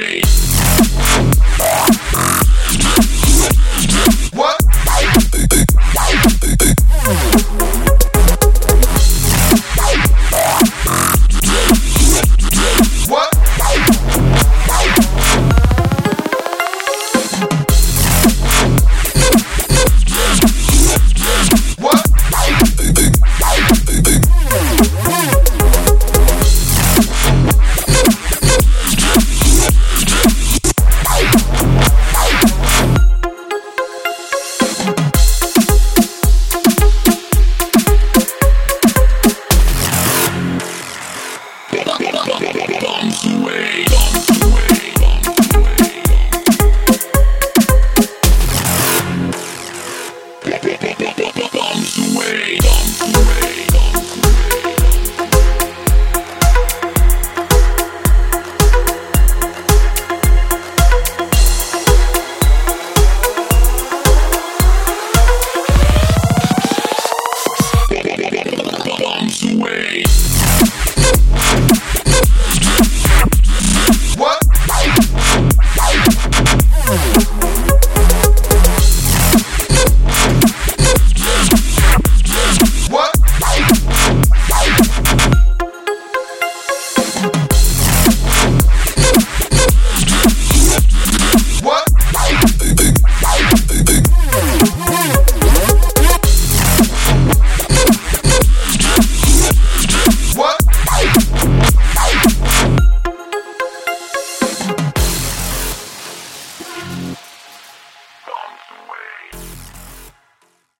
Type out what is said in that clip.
Yeah. away.